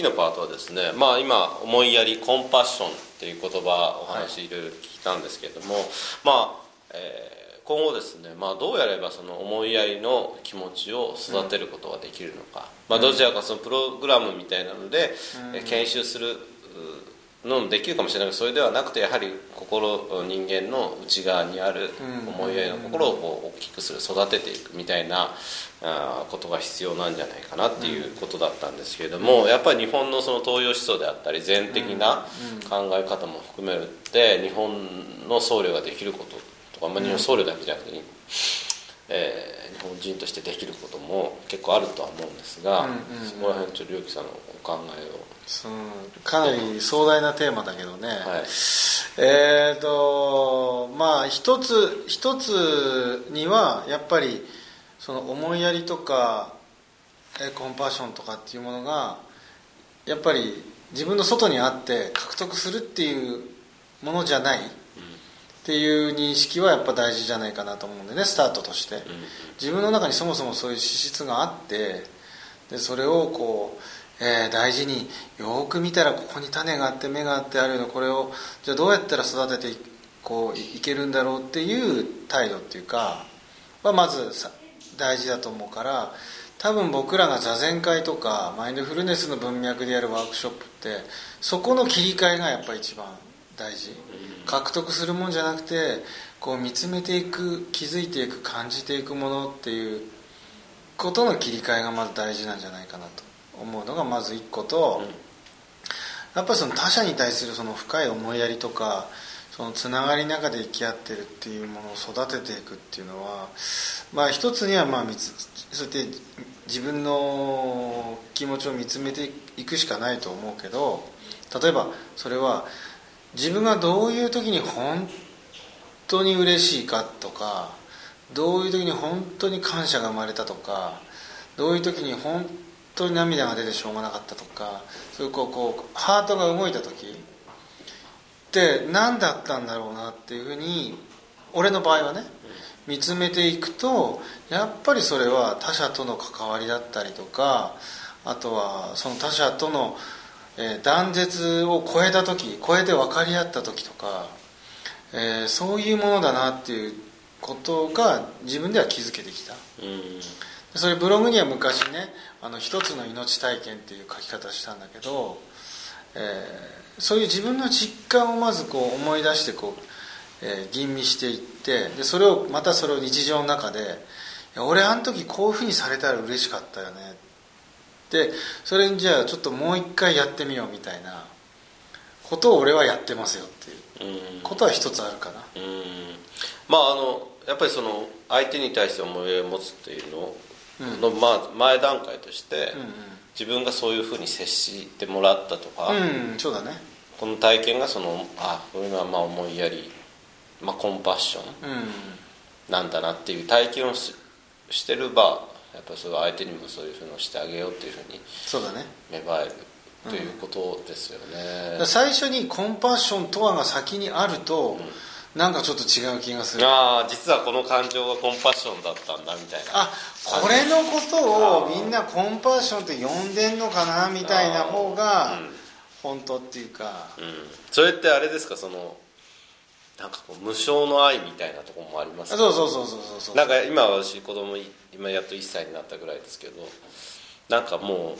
次のパートはですねまあ今思いやりコンパッションっていう言葉お話いろいろ聞いたんですけれども、はい、まあ、えー今後ですね、まあ、どうやればその思いやりの気持ちを育てることができるのか、まあ、どちらかそのプログラムみたいなので、研修するのもできるかもしれないけどそれではなくてやはり心人間の内側にある思いやりの心をこう大きくする育てていくみたいなあことが必要なんじゃないかなっていうことだったんですけれどもやっぱり日本のその東洋思想であったり全的な考え方も含めるって日本の僧侶ができることとか、まあ、日本僧侶だけじゃなくて、えー、日本人としてできることも結構あるとは思うんですが、そこら辺ちょっと龍樹さんのお考えを。かなり壮大なテーマだけどね、はい、えっ、ー、とまあ一つ一つにはやっぱりその思いやりとかコンパッションとかっていうものがやっぱり自分の外にあって獲得するっていうものじゃないっていう認識はやっぱ大事じゃないかなと思うんでねスタートとして。自分の中にそもそもそういう資質があってでそれをこう、えー、大事によく見たらここに種があって芽があってあるのこれをじゃあどうやったら育ててこういけるんだろうっていう態度っていうかはまず大事だと思うから多分僕らが座禅会とかマインドフルネスの文脈でやるワークショップってそこの切り替えがやっぱ一番大事。獲得するもんじゃなくてこう見つめていく気づいていく感じていくものっていうことの切り替えがまず大事なんじゃないかなと。思うのがまず一個と、やっぱその他者に対するその深い思いやりとかそのつながりの中で生き合ってるっていうものを育てていくっていうのはまあ一つにはまあそうやって自分の気持ちを見つめていくしかないと思うけど例えばそれは自分がどういう時に本当に嬉しいかとかどういう時に本当に感謝が生まれたとかどういう時に本当に涙が出てしょうがなかったとかそういうこうこうハートが動いた時って何だったんだろうなっていうふうに俺の場合はね見つめていくとやっぱりそれは他者との関わりだったりとかあとはその他者とのえー、断絶を超えた時超えて分かり合った時とか、えー、そういうものだなっていうことが自分では気づけてきた、うん、それブログには昔ね「あの一つの命体験」っていう書き方したんだけど、えー、そういう自分の実感をまずこう思い出してこう、えー、吟味していってでそれをまたそれを日常の中で「俺あの時こういうふうにされたら嬉しかったよね」でそれにじゃあちょっともう一回やってみようみたいなことを俺はやってますよっていう。ことは一つあるかな。まああのやっぱりその相手に対して思いを持つっていうのの、まあ、前段階として、うんうん、自分がそういうふうに接してもらったとか、うん、そうだね。この体験がそのあこういうのはまあ思いやり、まあ、コンパッションなんだなっていう体験をししてる場やっぱそ相手にもそういうふうにしてあげようっていうふうにそうだね。芽生えるということですよね、うん、最初にコンパッションとはが先にあると、うん、なんかちょっと違う気がする。ああ実はこの感情がコンパッションだったんだみたいな。あこれのことをみんなコンパッションって呼んでんのかなみたいな方が本当っていうか、うん、それってあれですか？そのなんかこう無償の愛みたいなところもあります、ね、そうそうそうそうそうなんか今私子供今やっと1歳になったぐらいですけどなんかもう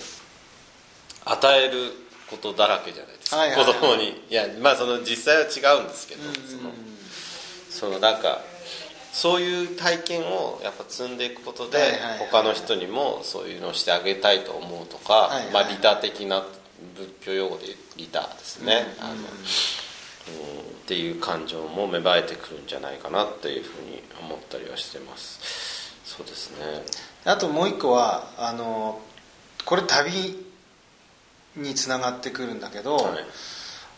与えることだらけじゃないですか、はいはいはい、子供に。いやまあその実際は違うんですけど、そのそのなんかそういう体験をやっぱ積んでいくことで、他の人にもそういうのをしてあげたいと思うとか、はいはいはい、まあ、利他的な仏教用語で利他ですね、うん、あのっていう感情も芽生えてくるんじゃないかなっていうふうに思ったりはしてます。そうですね。あともう一個はあのこれ旅につながってくるんだけど、はい、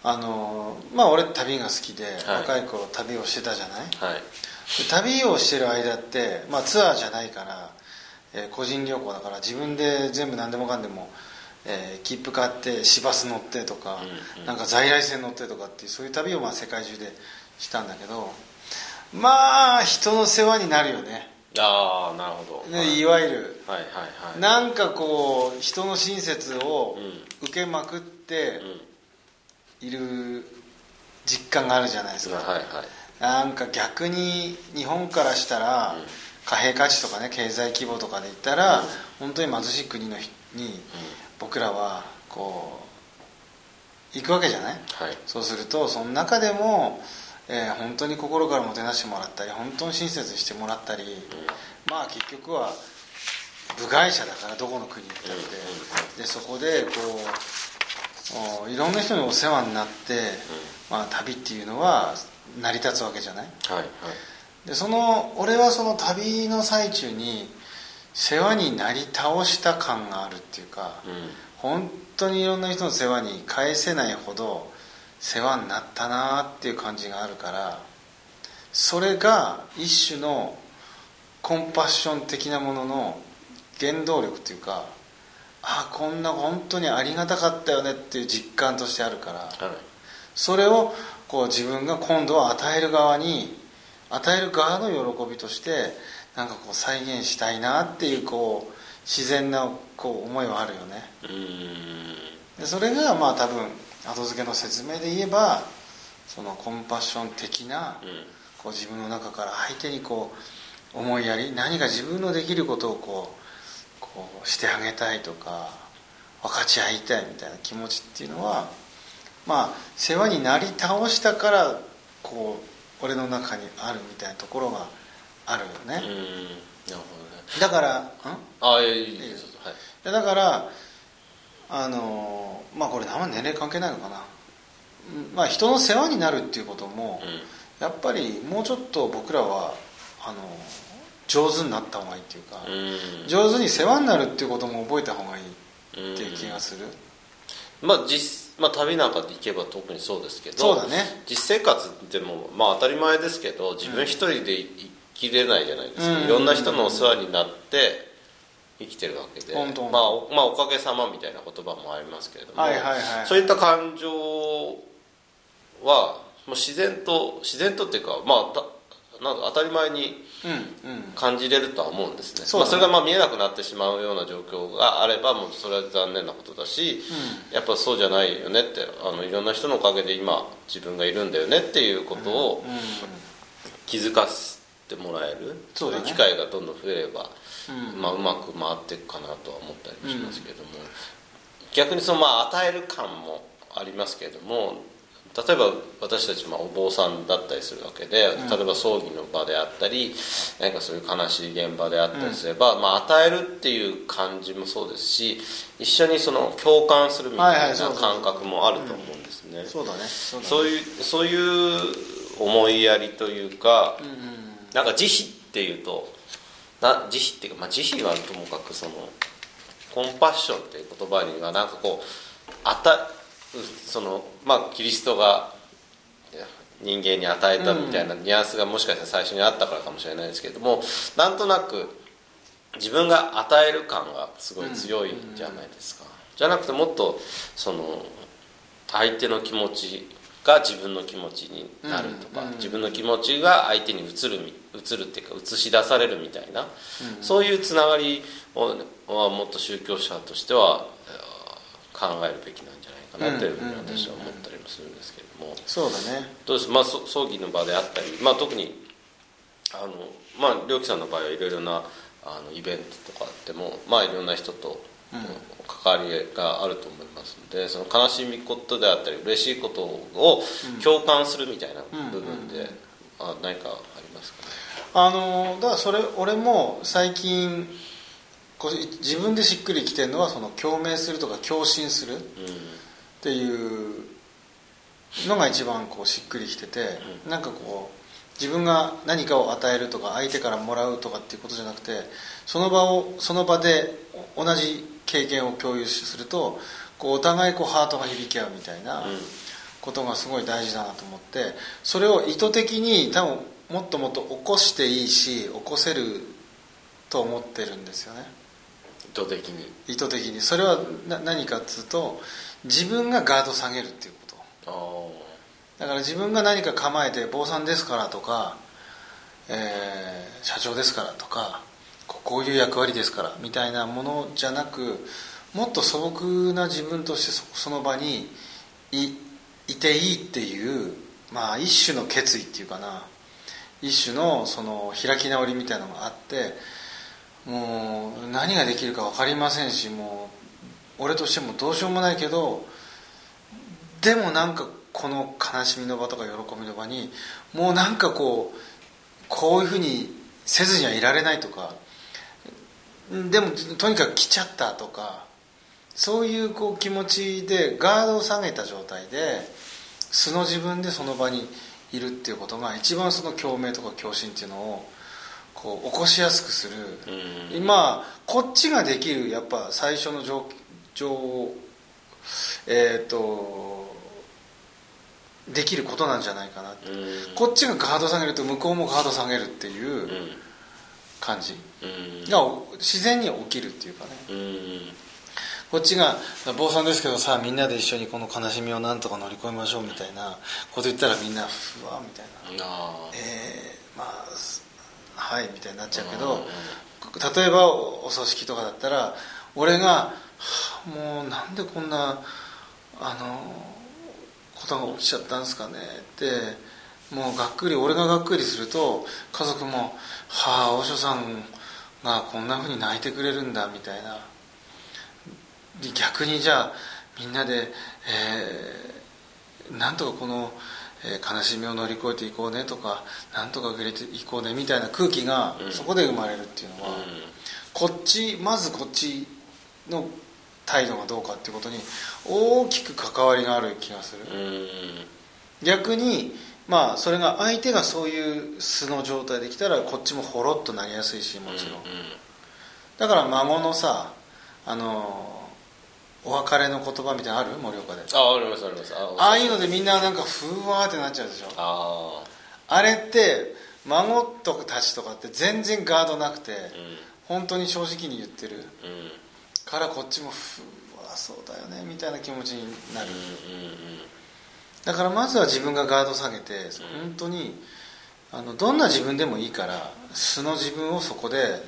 あのまあ俺旅が好きで、はい、若い頃旅をしてたじゃない、はい、旅をしてる間って、まあ、ツアーじゃないから、えー、個人旅行だから自分で全部何でもかんでもえー、切符買って市バス乗ってとか、うんうん、なんか在来線乗ってとかっていうそういう旅をまあ世界中でしたんだけどまあ人の世話になるよね。ああなるほど、ね、いわゆる、はいはいはい、なんかこう人の親切を受けまくっている実感があるじゃないですか、はいはい。なんか逆に日本からしたら、貨幣価値とかね経済規模とかで言ったら、うん。本当に貧しい国の人に僕らはこう行くわけじゃない？はい。そうするとその中でも、えー本当に心からもてなしてもらったり本当に親切にしてもらったり、まあ結局は部外者だからどこの国行ったって、でそこでこうおいろんな人にお世話になって、まあ、旅っていうのは成り立つわけじゃない？はいはい。でその俺はその旅の最中に世話になり倒した感があるっていうか、うん。本当にいろんな人の世話に返せないほど世話になったなっていう感じがあるからそれが一種のコンパッション的なものの原動力っていうかあこんな本当にありがたかったよねっていう実感としてあるからはい。それをこう自分が今度は与える側に与える側の喜びとしてなんかこう再現したいなっていうこう自然なこう思いはあるよね。でそれがまあ多分後付けの説明で言えばそのコンパッション的なうん。こう自分の中から相手にこう思いやり何か自分のできることをこうこうしてあげたいとか分かち合いたいみたいな気持ちっていうのはまあ世話になり倒したからこう俺の中にあるみたいなところがあるよね、うーん。なるほどね。だからん？あいやいいですはい。だからあのまあこれあんま年齢関係ないのかな。うんまあ人の世話になるっていうことも、やっぱりもうちょっと僕らはあの上手になった方がいいっていうか、うん。上手に世話になるっていうことも覚えた方がいいっていう気がする、まあ実まあ旅なんかで行けば特にそうですけどそうだね。実生活でもまあ当たり前ですけど自分一人で生きれないじゃないですか、うん。いろんな人のお世話になって生きてるわけで、まあ、おまあおかげさまみたいな言葉もありますけれども、はいはいはい。そういった感情はもう自然と自然とっていうかまあたなんか当たり前にうんうん。感じれるとは思うんですね。そうだね。まあ、それがまあ見えなくなってしまうような状況があればもうそれは残念なことだし、やっぱそうじゃないよねってあのいろんな人のおかげで今自分がいるんだよねっていうことをうん。気づかせてもらえる、そうだね。いう機会がどんどん増えれば、うん。まあ、うまく回っていくかなとは思ったりもしますけれども、逆にそのまあ与える感もありますけれども例えば私たちまあお坊さんだったりするわけで、例えば葬儀の場であったり何かそういう悲しい現場であったりすれば、まあ、与えるっていう感じもそうですし一緒にその共感するみはいたいいそうそう感覚もあると思うんですね、そうだね。そうだね。そういうそういう思いやりというか、うんうんなんか慈悲っていうとな慈悲っていうか、まあ、慈悲はともかくそのコンパッションっていう言葉にはなんかこうあたそのまあキリストが人間に与えたみたいなニュアンスがもしかしたら最初にあったからかもしれないですけれどもなんとなく自分が与える感がすごい強いじゃないですか、じゃなくてもっとその相手の気持ちが自分の気持ちになるとか、自分の気持ちが相手に移るみ移るっていうか映し出されるみたいな、そういうつながりをはもっと宗教者としてはえー考えるべきなんじゃないかなというふうに私は思ったりもするんですけれども、そうだね。どうです？まあそ葬儀の場であったり、まあ、特にあのまあ良樹さんの場合はいろいろなあのイベントとかあってもまあいろんな人と関わりがあると思いますのでその悲しみことであったり嬉しいことを共感するみたいな部分で、あ何かありますか？ねあのだからそれ俺も最近こう自分でしっくりきてるのはその共鳴するとか共振するっていうのが一番こうしっくりきてて、なんかこう自分が何かを与えるとか相手からもらうとかっていうことじゃなくてその場をその場で同じ経験を共有するとこうお互いこうハートが響き合うみたいなことがすごい大事だなと思ってそれを意図的に多分もっともっと起こしていいし起こせると思ってるんですよね。意図的に。意図的に。それはな何かっつうと自分がガード下げるっていうこと。あだから自分が何か構えて坊さんですからとか、えー社長ですからとかこういう役割ですからみたいなものじゃなくもっと素朴な自分としてその場にいいていいっていう、まあ、一種の決意っていうかな。一種のその開き直りみたいなのがあってもう何ができるか分かりませんしもう俺としてもどうしようもないけどでもなんかこの悲しみの場とか喜びの場にもうなんかこうこういうふうにせずにはいられないとかでもとにかく来ちゃったとかそういうこう気持ちでガードを下げた状態で素の自分でその場にいるっていうことが一番その共鳴とか共振っていうのをこう起こしやすくする、うん、まあこっちができるやっぱ最初の状況えっ、ー、とできることなんじゃないかなって、うん、こっちがガード下げると向こうもガード下げるっていう感じ。が自然に起きるっていうかね、うん、こっちが坊さんですけどさみんなで一緒にこの悲しみをなんとか乗り越えましょうみたいなこと言ったらみんなふわみたいな。えー、まあはいみたいになっちゃうけど例えばお葬式とかだったら俺が、はあ、もうなんでこんなあのことが起きちゃったんですかねってもうがっくり俺ががっくりすると家族も「はあ和尚さんがこんなふうに泣いてくれるんだ」みたいな。逆にじゃあみんなで、えー、なんとかこの、えー、悲しみを乗り越えていこうねとかなんとか受け入れていこうねみたいな空気がそこで生まれるっていうのは、うん、こっちまずこっちの態度がどうかっていうことに大きく関わりがある気がする、逆にまあそれが相手がそういう素の状態できたらこっちもほろっとなりやすいしもちろん、だから孫のさあのお別れの言葉みたいなのある？盛岡で。あありますあります。ああいうのでみんななんかふわーってなっちゃうでしょ。ああれって孫とかたちとかって全然ガードなくて、うん、本当に正直に言ってる、うん。からこっちもうわそうだよねみたいな気持ちになる、だからまずは自分がガード下げて本当にあのどんな自分でもいいから素の自分をそこで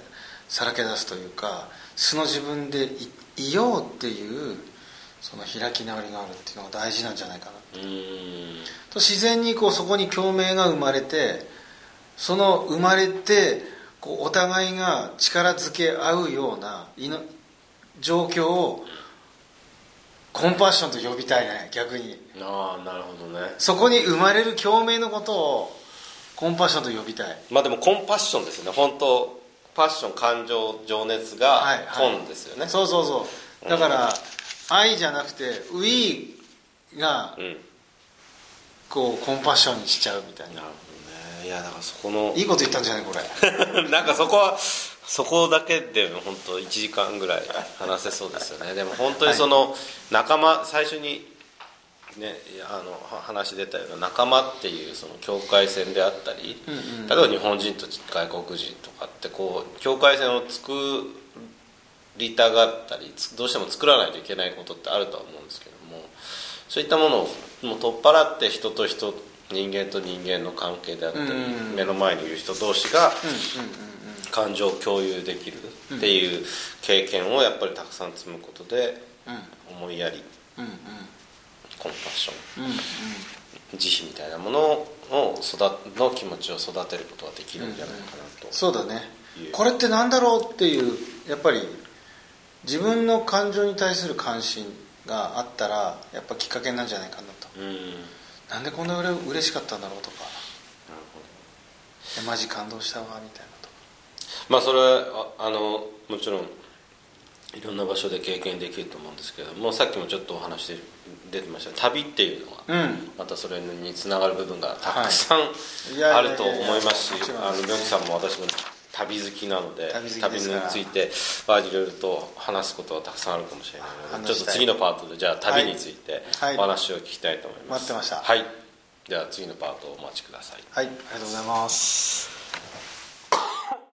さらけ出すというか素の自分でいようっていうその開き直りがあるっていうのが大事なんじゃないかな。と自然にこうそこに共鳴が生まれてその生まれてこうお互いが力づけ合うような状況をコンパッションと呼びたいね逆に。ああなるほどね。そこに生まれる共鳴のことをコンパッションと呼びたい。まあでもコンパッションですよね。本当パッション感情情熱が本ですよね、はいはい、そうそう。そうだから、うん、愛じゃなくてウィーが、こうコンパッションにしちゃうみたいな。なるほどね。いやだからそこのいいこと言ったんじゃないこれ。なんかそこはそこだけで本当1時間ぐらい話せそうですよね。でも本当にその仲間最初にねあの話出たような仲間っていうその境界線であったり、例えば日本人と外国人とかってこう境界線を作りたがったりどうしても作らないといけないことってあるとは思うんですけどもそういったものをもう取っ払って人と人人間と人間の関係であったり、目の前にいる人同士が、感情を共有できるっていう経験をやっぱりたくさん積むことで、思いやり、コンパッション、慈悲みたいなものを育の気持ちを育てることができるんじゃないかなと、そうだね。これって何だろうっていうやっぱり自分の感情に対する関心があったらやっぱきっかけなんじゃないかなと、うん、なんでこんなうれ嬉しかったんだろうとか。なるほど。マジ感動したわみたいなまあそれはあのもちろんいろんな場所で経験できると思うんですけどもさっきもちょっとお話で出てました。旅っていうのは、うん、またそれにつながる部分がたくさん、あると思いますしあの宮さんも私も旅好きなので旅についていろいろと話すことはたくさんあるかもしれないのでちょっと次のパートでじゃあ旅についてお話を聞きたいと思います、待ってました。はい。では次のパートをお待ちください。はい。ありがとうございます